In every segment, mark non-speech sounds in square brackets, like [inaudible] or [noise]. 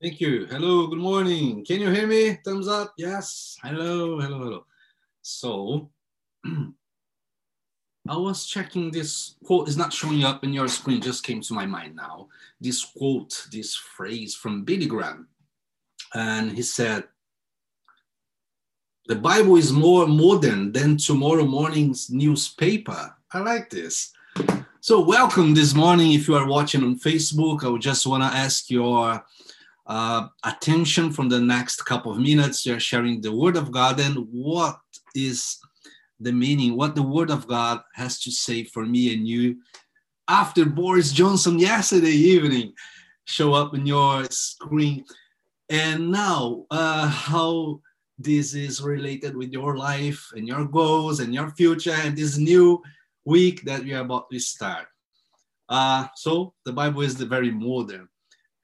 Thank you. Hello, good morning. Can you hear me? Thumbs up. Yes. Hello, hello, hello. So, [clears throat] I was checking this quote, is not showing up in your screen, just came to my mind now. This quote, this phrase from Billy Graham. And he said, The Bible is more modern than tomorrow morning's newspaper. I like this. So, welcome this morning. If you are watching on Facebook, I would just want to ask your uh, attention from the next couple of minutes. You're sharing the Word of God and what is the meaning, what the Word of God has to say for me and you after Boris Johnson yesterday evening show up in your screen. And now, uh, how this is related with your life and your goals and your future and this new week that we are about to start. Uh, so the Bible is the very modern,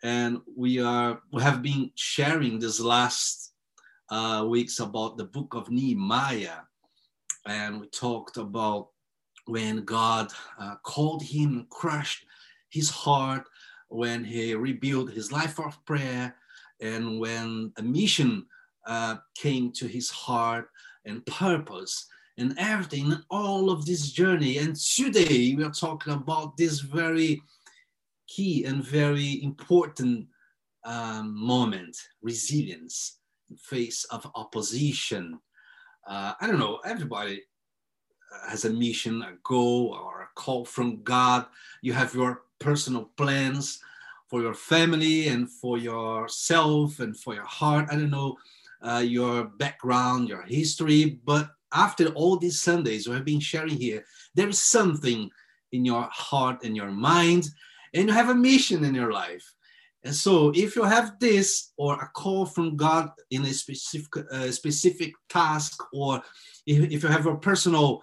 and we are we have been sharing these last uh, weeks about the book of Nehemiah, and we talked about when God uh, called him, crushed his heart, when he rebuilt his life of prayer, and when a mission uh, came to his heart and purpose and everything, all of this journey. And today we are talking about this very key and very important um, moment resilience in face of opposition. Uh, I don't know, everybody has a mission, a goal, or a call from God. You have your personal plans for your family and for yourself and for your heart. I don't know uh, your background, your history, but after all these Sundays we have been sharing here, there is something in your heart and your mind, and you have a mission in your life. And so, if you have this or a call from God in a specific uh, specific task, or if, if you have your personal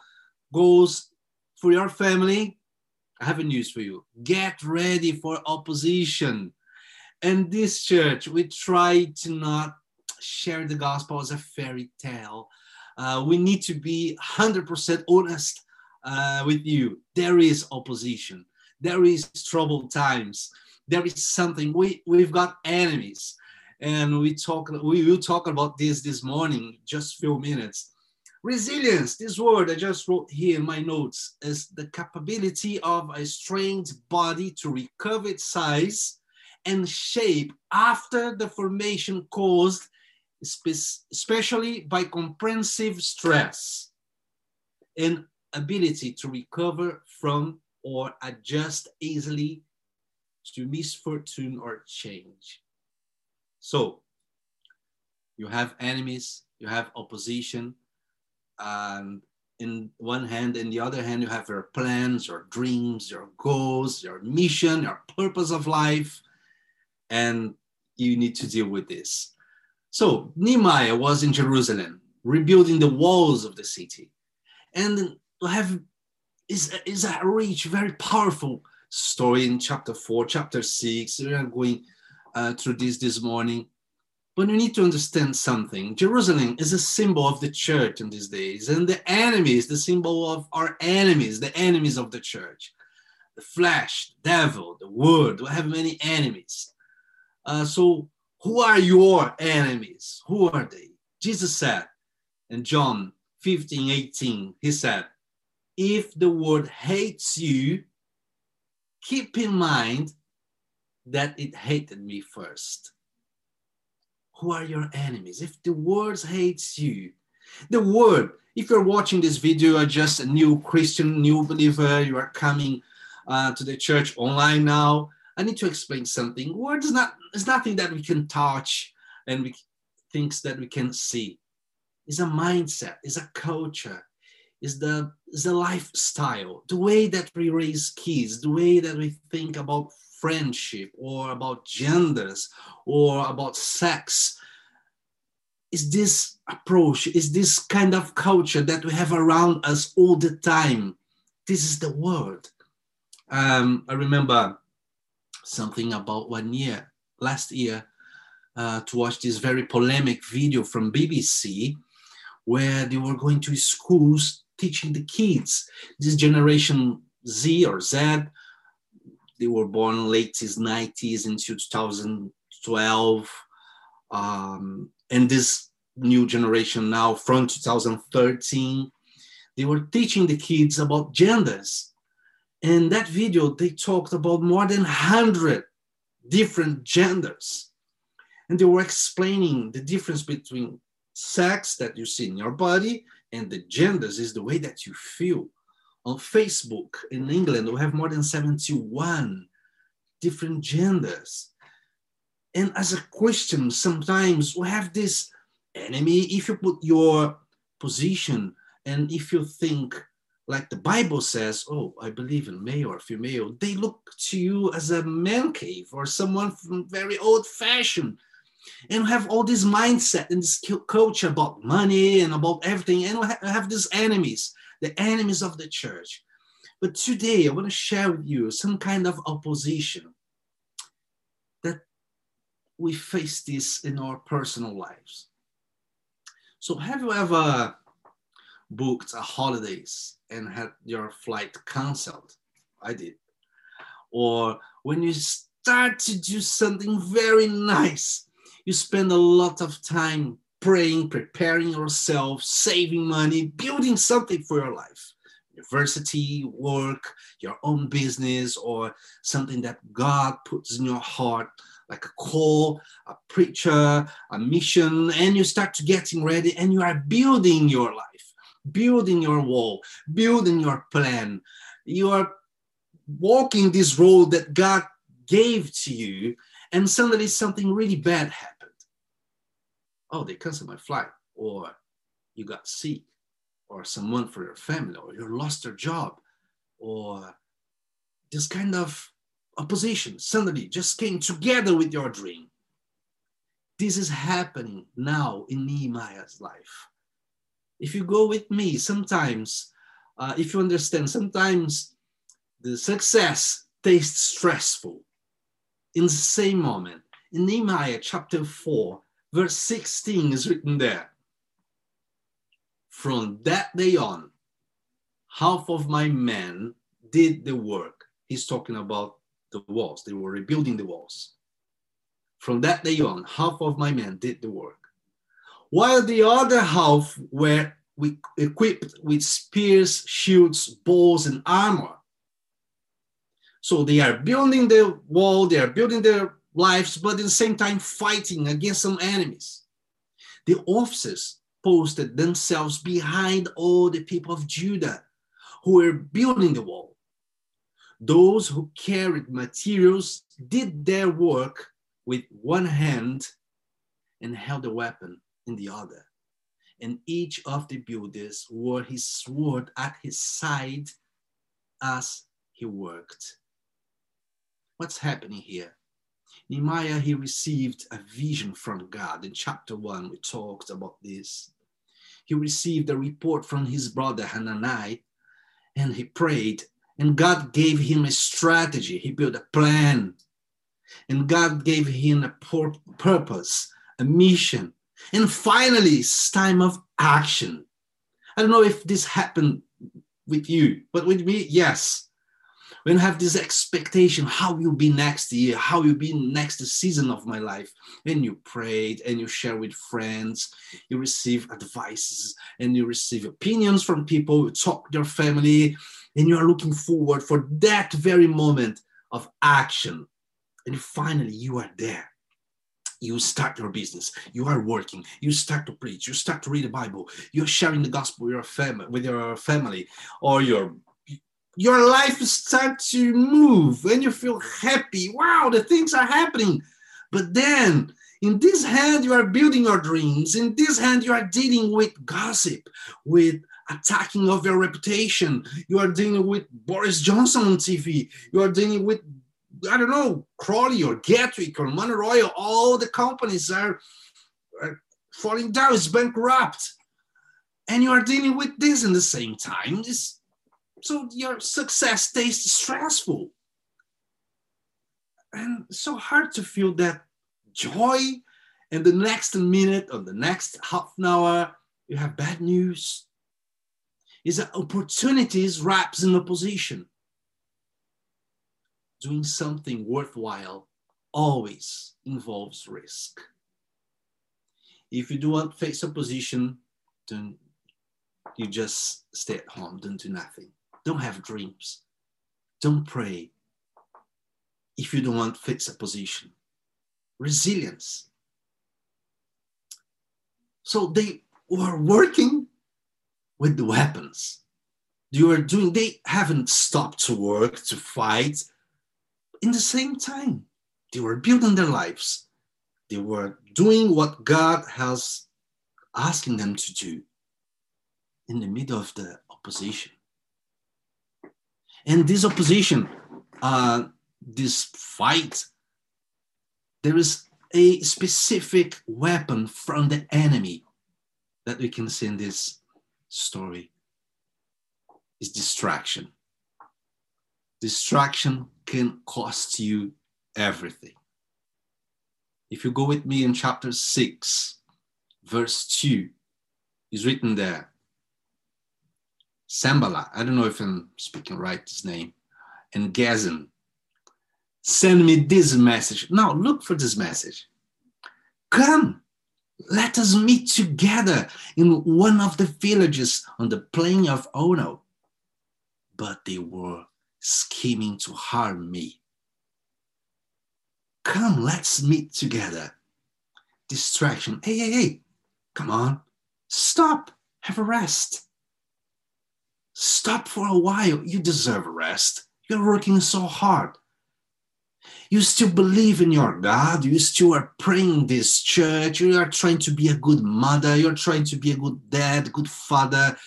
goals for your family, I have a news for you. Get ready for opposition. And this church, we try to not share the gospel as a fairy tale. Uh, we need to be 100% honest uh, with you. There is opposition. There is troubled times. There is something. We we've got enemies, and we talk. We will talk about this this morning. Just few minutes. Resilience, this word I just wrote here in my notes, is the capability of a strained body to recover its size and shape after deformation caused, especially by compressive stress, and ability to recover from or adjust easily to misfortune or change. So, you have enemies, you have opposition, and in one hand in the other hand you have your plans your dreams your goals your mission your purpose of life and you need to deal with this so nehemiah was in jerusalem rebuilding the walls of the city and have is, is a rich very powerful story in chapter 4 chapter 6 we are going uh, through this this morning but you need to understand something. Jerusalem is a symbol of the church in these days, and the enemy is the symbol of our enemies, the enemies of the church. The flesh, the devil, the word, we have many enemies. Uh, so, who are your enemies? Who are they? Jesus said in John 15 18, He said, If the world hates you, keep in mind that it hated me first who are your enemies. If the world hates you, the word, if you're watching this video, are just a new Christian, new believer, you are coming uh, to the church online now, I need to explain something. Word is not is nothing that we can touch and we things that we can see. It's a mindset, it's a culture, is the is the lifestyle, the way that we raise kids, the way that we think about friendship or about genders or about sex is this approach is this kind of culture that we have around us all the time this is the world. um, i remember something about one year last year uh, to watch this very polemic video from bbc where they were going to schools teaching the kids this generation z or z they were born late 90s into 2012. Um, and this new generation now from 2013, they were teaching the kids about genders. In that video, they talked about more than 100 different genders. And they were explaining the difference between sex that you see in your body and the genders is the way that you feel. On Facebook in England, we have more than 71 different genders. And as a Christian, sometimes we have this enemy. If you put your position and if you think like the Bible says, oh, I believe in male or female, they look to you as a man cave or someone from very old fashioned and have all this mindset and this culture about money and about everything and have these enemies the enemies of the church. But today i want to share with you some kind of opposition that we face this in our personal lives. So have you ever booked a holidays and had your flight canceled i did. Or when you start to do something very nice you spend a lot of time praying, preparing yourself, saving money, building something for your life. University, work, your own business, or something that God puts in your heart, like a call, a preacher, a mission, and you start getting ready and you are building your life, building your wall, building your plan. You are walking this road that God gave to you and suddenly something really bad happened. Oh, they canceled my flight, or you got sick, or someone for your family, or you lost your job, or this kind of opposition suddenly just came together with your dream. This is happening now in Nehemiah's life. If you go with me, sometimes, uh, if you understand, sometimes the success tastes stressful in the same moment. In Nehemiah chapter 4, verse 16 is written there. From that day on, half of my men did the work. He's talking about the walls, they were rebuilding the walls. From that day on, half of my men did the work, while the other half were equipped with spears, shields, bows, and armor. So they are building the wall, they are building their lives, but at the same time fighting against some enemies. The officers posted themselves behind all the people of Judah who were building the wall. Those who carried materials did their work with one hand and held a weapon in the other. And each of the builders wore his sword at his side as he worked what's happening here? Nehemiah, he received a vision from God. In chapter one, we talked about this. He received a report from his brother Hanani, and he prayed, and God gave him a strategy. He built a plan, and God gave him a purpose, a mission. And finally, it's time of action. I don't know if this happened with you, but with me, yes when I have this expectation, how will be next year, how will be next season of my life, and you prayed and you share with friends, you receive advices and you receive opinions from people, you talk to your family, and you are looking forward for that very moment of action. And finally, you are there. You start your business. You are working. You start to preach. You start to read the bible. You're sharing the gospel with your family with your family or your your life starts to move and you feel happy. Wow, the things are happening. But then in this hand, you are building your dreams. In this hand, you are dealing with gossip, with attacking of your reputation. You are dealing with Boris Johnson on TV. You are dealing with, I don't know, Crawley or Gatwick or Monroe. All the companies are, are falling down, it's bankrupt. And you are dealing with this in the same time. So your success stays stressful and so hard to feel that joy and the next minute or the next half an hour you have bad news is that opportunities wraps in opposition doing something worthwhile always involves risk. If you do not face opposition, then you just stay at home, don't do nothing. Don't have dreams. Don't pray. If you don't want face position. resilience. So they were working with the weapons. They were doing, they haven't stopped to work, to fight. In the same time, they were building their lives. They were doing what God has asking them to do in the middle of the opposition. And this opposition, uh, this fight, there is a specific weapon from the enemy that we can see in this story is distraction. Distraction can cost you everything. If you go with me in chapter 6, verse 2, is written there. Sambala, I don't know if I'm speaking right his name, and Gazan send me this message. Now look for this message. Come, let us meet together in one of the villages on the plain of Ono. But they were scheming to harm me. Come, let's meet together. Distraction. Hey, hey, hey, come on. Stop. Have a rest. Stop for a while. You deserve rest. You're working so hard. You still believe in your God. You still are praying this church. You are trying to be a good mother. You're trying to be a good dad, good father.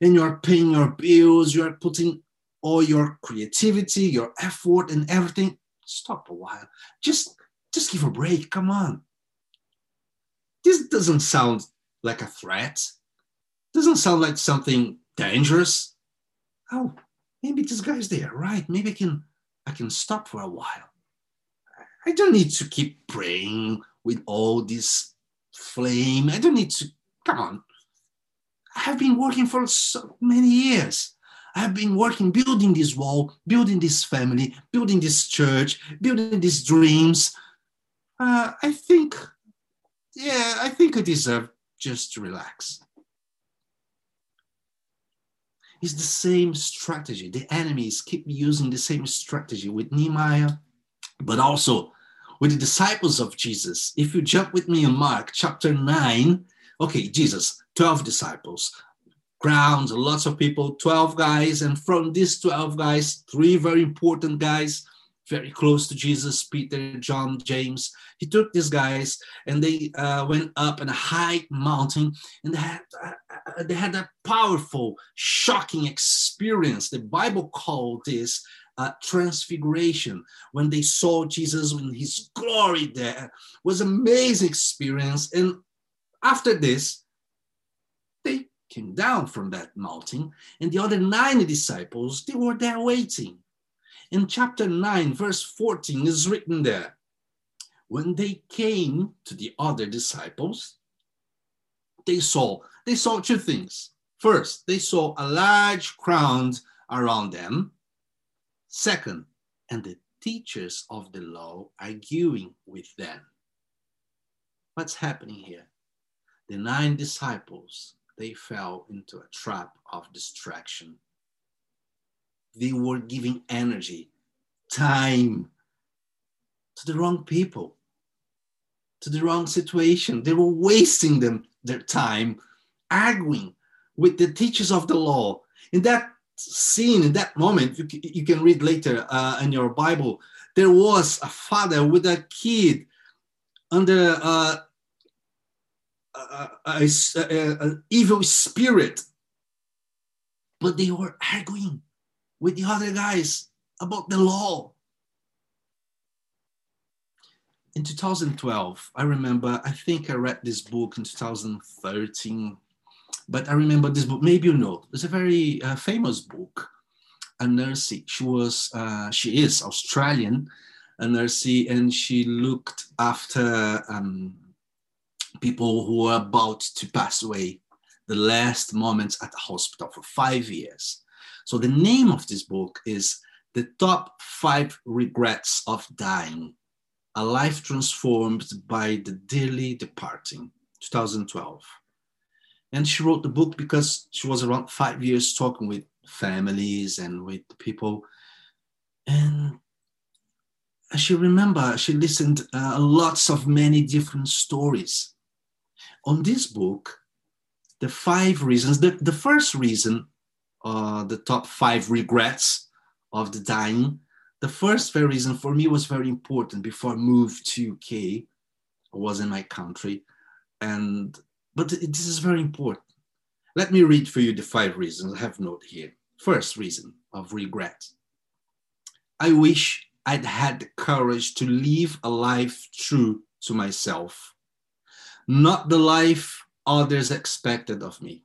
And you're paying your bills. You're putting all your creativity, your effort, and everything stop a while. Just just give a break. Come on. This doesn't sound like a threat. Doesn't sound like something dangerous. Oh, maybe this guy's there, right? Maybe I can I can stop for a while. I don't need to keep praying with all this flame. I don't need to come on. I have been working for so many years. I've been working, building this wall, building this family, building this church, building these dreams. Uh, I think, yeah, I think I deserve just to relax. It's the same strategy. The enemies keep using the same strategy with Nehemiah, but also with the disciples of Jesus. If you jump with me in Mark chapter 9, okay, Jesus, 12 disciples, crowds, lots of people, 12 guys. And from these 12 guys, three very important guys, very close to Jesus Peter, John, James. He took these guys and they uh, went up in a high mountain and they had, uh, uh, they had a powerful, shocking experience. The Bible called this uh, transfiguration when they saw Jesus in his glory there it was amazing experience and after this they came down from that mountain, and the other nine disciples, they were there waiting. In chapter 9, verse 14 is written there. When they came to the other disciples, they saw, they saw two things. First, they saw a large crowd around them. Second, and the teachers of the law arguing with them. What's happening here? The nine disciples they fell into a trap of distraction. They were giving energy, time to the wrong people, to the wrong situation. They were wasting them their time arguing with the teachers of the law. In that scene, in that moment, you, you can read later uh, in your Bible, there was a father with a kid under uh, an evil spirit. But they were arguing with the other guys about the law. In 2012, I remember, I think I read this book in 2013, but I remember this book, maybe you know, it's a very uh, famous book. A nurse, she was, uh, she is Australian, a nurse, and she looked after um, people who were about to pass away, the last moments at the hospital for five years. So the name of this book is the top five regrets of dying, a life transformed by the dearly departing, 2012. And she wrote the book because she was around five years talking with families and with people. And she remember she listened uh, lots of many different stories. On this book, the five reasons, the, the first reason, uh, the top five regrets of the dying, the first very reason for me was very important before I moved to UK. I was in my country. And but this is very important. Let me read for you the five reasons I have note here. First reason of regret. I wish I'd had the courage to live a life true to myself, not the life others expected of me.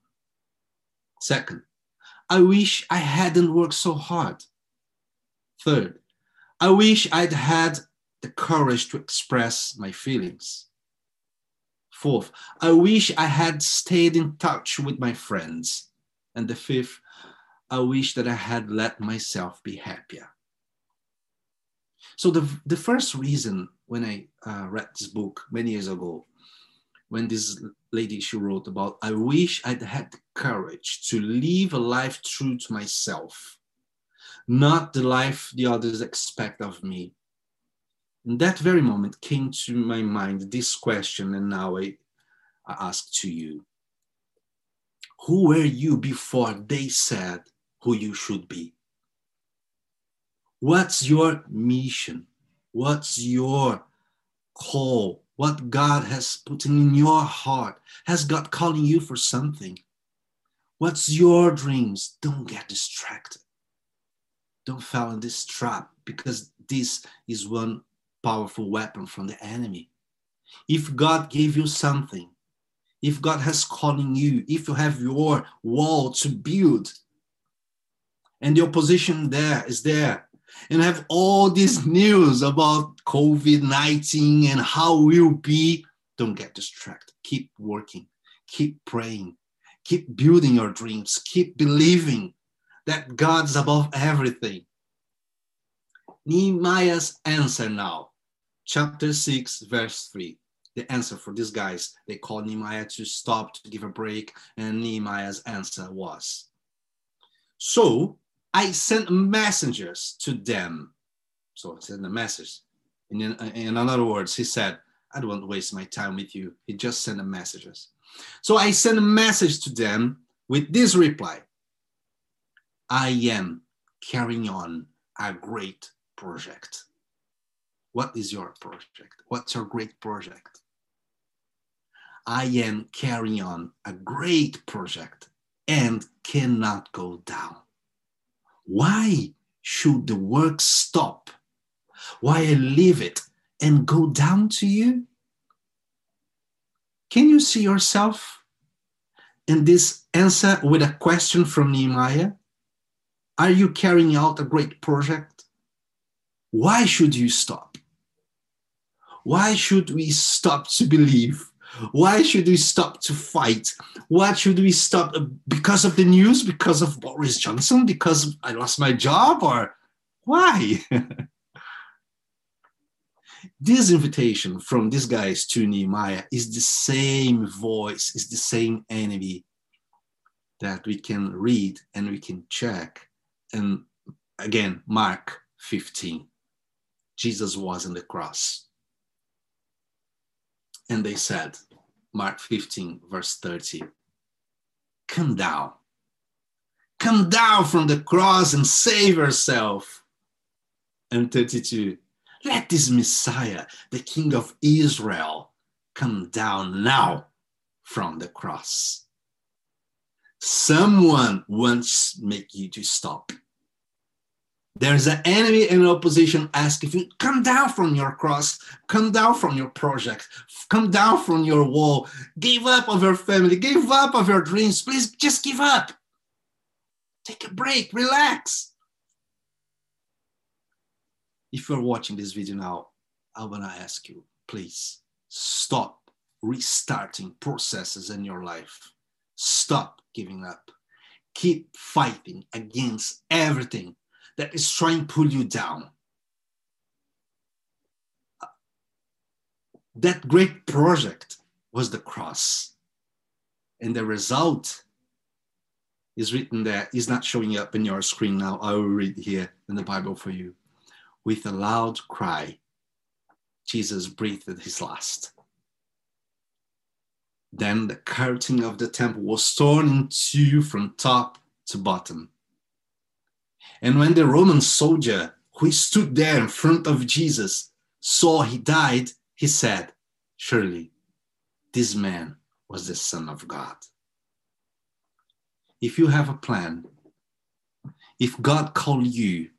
Second, I wish I hadn't worked so hard. Third, I wish I'd had the courage to express my feelings. Fourth, I wish I had stayed in touch with my friends. And the fifth, I wish that I had let myself be happier. So the, the first reason when I uh, read this book many years ago, when this lady she wrote about, I wish I'd had the courage to live a life true to myself, not the life the others expect of me, in that very moment came to my mind this question, and now I, I ask to you Who were you before they said who you should be? What's your mission? What's your call? What God has put in your heart? Has God calling you for something? What's your dreams? Don't get distracted. Don't fall in this trap because this is one powerful weapon from the enemy. If God gave you something, if God has calling you, if you have your wall to build, and the opposition there is there, and have all this news about COVID 19 and how will be, don't get distracted. Keep working, keep praying, keep building your dreams, keep believing that God's above everything. Nehemiah's answer now chapter 6, verse 3. The answer for these guys, they called Nehemiah to stop to give a break, and Nehemiah's answer was So I sent messengers to them. So I sent a message. In, in other words, he said, I don't want to waste my time with you. He just sent a messages. So I sent a message to them with this reply I am carrying on a great project. What is your project? What's your great project? I am carrying on a great project and cannot go down. Why should the work stop? Why leave it and go down to you? Can you see yourself in this answer with a question from Nehemiah? Are you carrying out a great project? Why should you stop? Why should we stop to believe? Why should we stop to fight? Why should we stop uh, because of the news? Because of Boris Johnson? Because I lost my job? Or why? [laughs] this invitation from these guys to Nehemiah is the same voice, is the same enemy that we can read and we can check. And again, Mark 15. Jesus was on the cross. And they said, Mark 15, verse 30, Come down. Come down from the cross and save yourself. And 32, Let this Messiah, the King of Israel, come down now from the cross. Someone wants make you to stop. There's an enemy and opposition asking you, come down from your cross, come down from your project, come down from your wall, give up of your family, give up of your dreams. Please just give up. Take a break, relax. If you're watching this video now, I want to ask you, please stop restarting processes in your life. Stop giving up. Keep fighting against everything that is trying to pull you down. That great project was the cross. And the result is written there, is not showing up in your screen now. I will read here in the Bible for you. With a loud cry, Jesus breathed his last. Then the curtain of the temple was torn in two from top to bottom. And when the Roman soldier who stood there in front of Jesus saw he died, he said, Surely this man was the Son of God. If you have a plan, if God called you,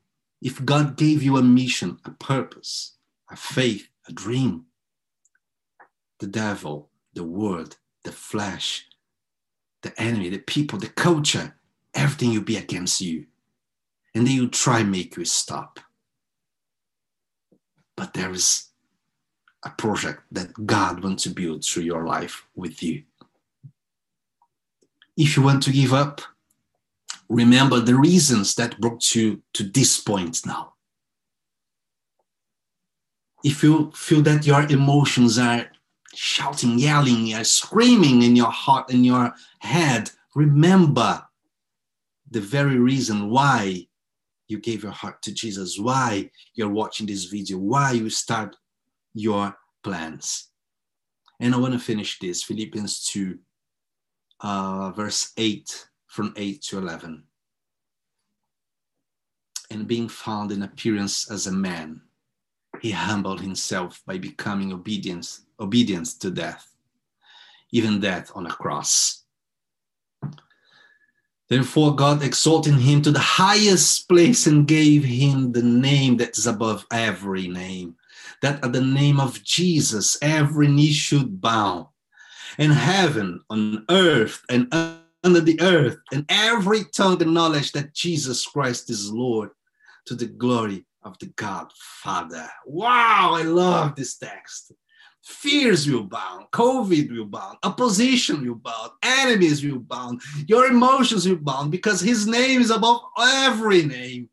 if God gave you a mission, a purpose, a faith, a dream, the devil, the world, the flesh, the enemy, the people, the culture, everything will be against you. And they will try make you stop. But there is a project that God wants to build through your life with you. If you want to give up, remember the reasons that brought you to this point now. If you feel that your emotions are shouting, yelling, are screaming in your heart, in your head, remember the very reason why you gave your heart to Jesus, why you're watching this video, why you start your plans. And I want to finish this Philippians 2, uh, verse 8, from 8 to 11. And being found in appearance as a man, he humbled himself by becoming obedience, obedience to death, even death on a cross. Therefore, God exalted him to the highest place and gave him the name that is above every name that at the name of Jesus, every knee should bow in heaven, on earth, and under the earth, and every tongue acknowledge that Jesus Christ is Lord to the glory of the God Father. Wow, I love this text. Fears will bound, COVID will bound, opposition will bound, enemies will bound, your emotions will bound because his name is above every name.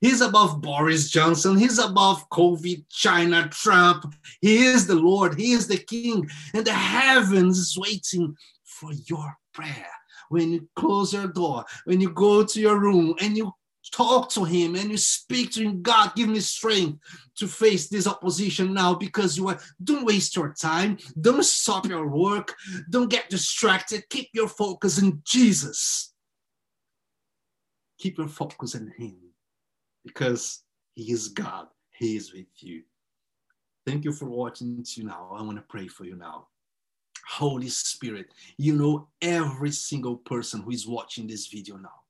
He's above Boris Johnson. He's above COVID, China, Trump. He is the Lord. He is the King. And the heavens is waiting for your prayer. When you close your door, when you go to your room and you talk to him and you speak to him, God, give me strength to face this opposition now because you are, don't waste your time. Don't stop your work. Don't get distracted. Keep your focus in Jesus. Keep your focus in him because He is God. He is with you. Thank you for watching to now. I want to pray for you now. Holy Spirit, you know every single person who is watching this video now.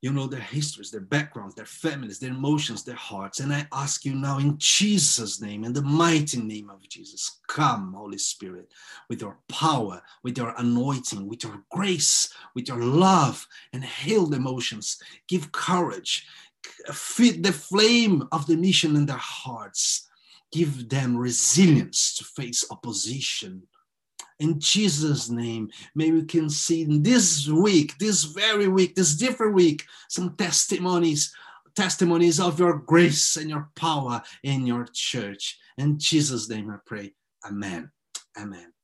You know their histories, their backgrounds, their families, their emotions, their hearts. And I ask you now in Jesus' name, in the mighty name of Jesus, come, Holy Spirit, with your power, with your anointing, with your grace, with your love, and heal the emotions. Give courage, feed the flame of the mission in their hearts. Give them resilience to face opposition in Jesus' name, may we can see in this week, this very week, this different week, some testimonies, testimonies of your grace and your power in your church. In Jesus' name I pray. Amen. Amen.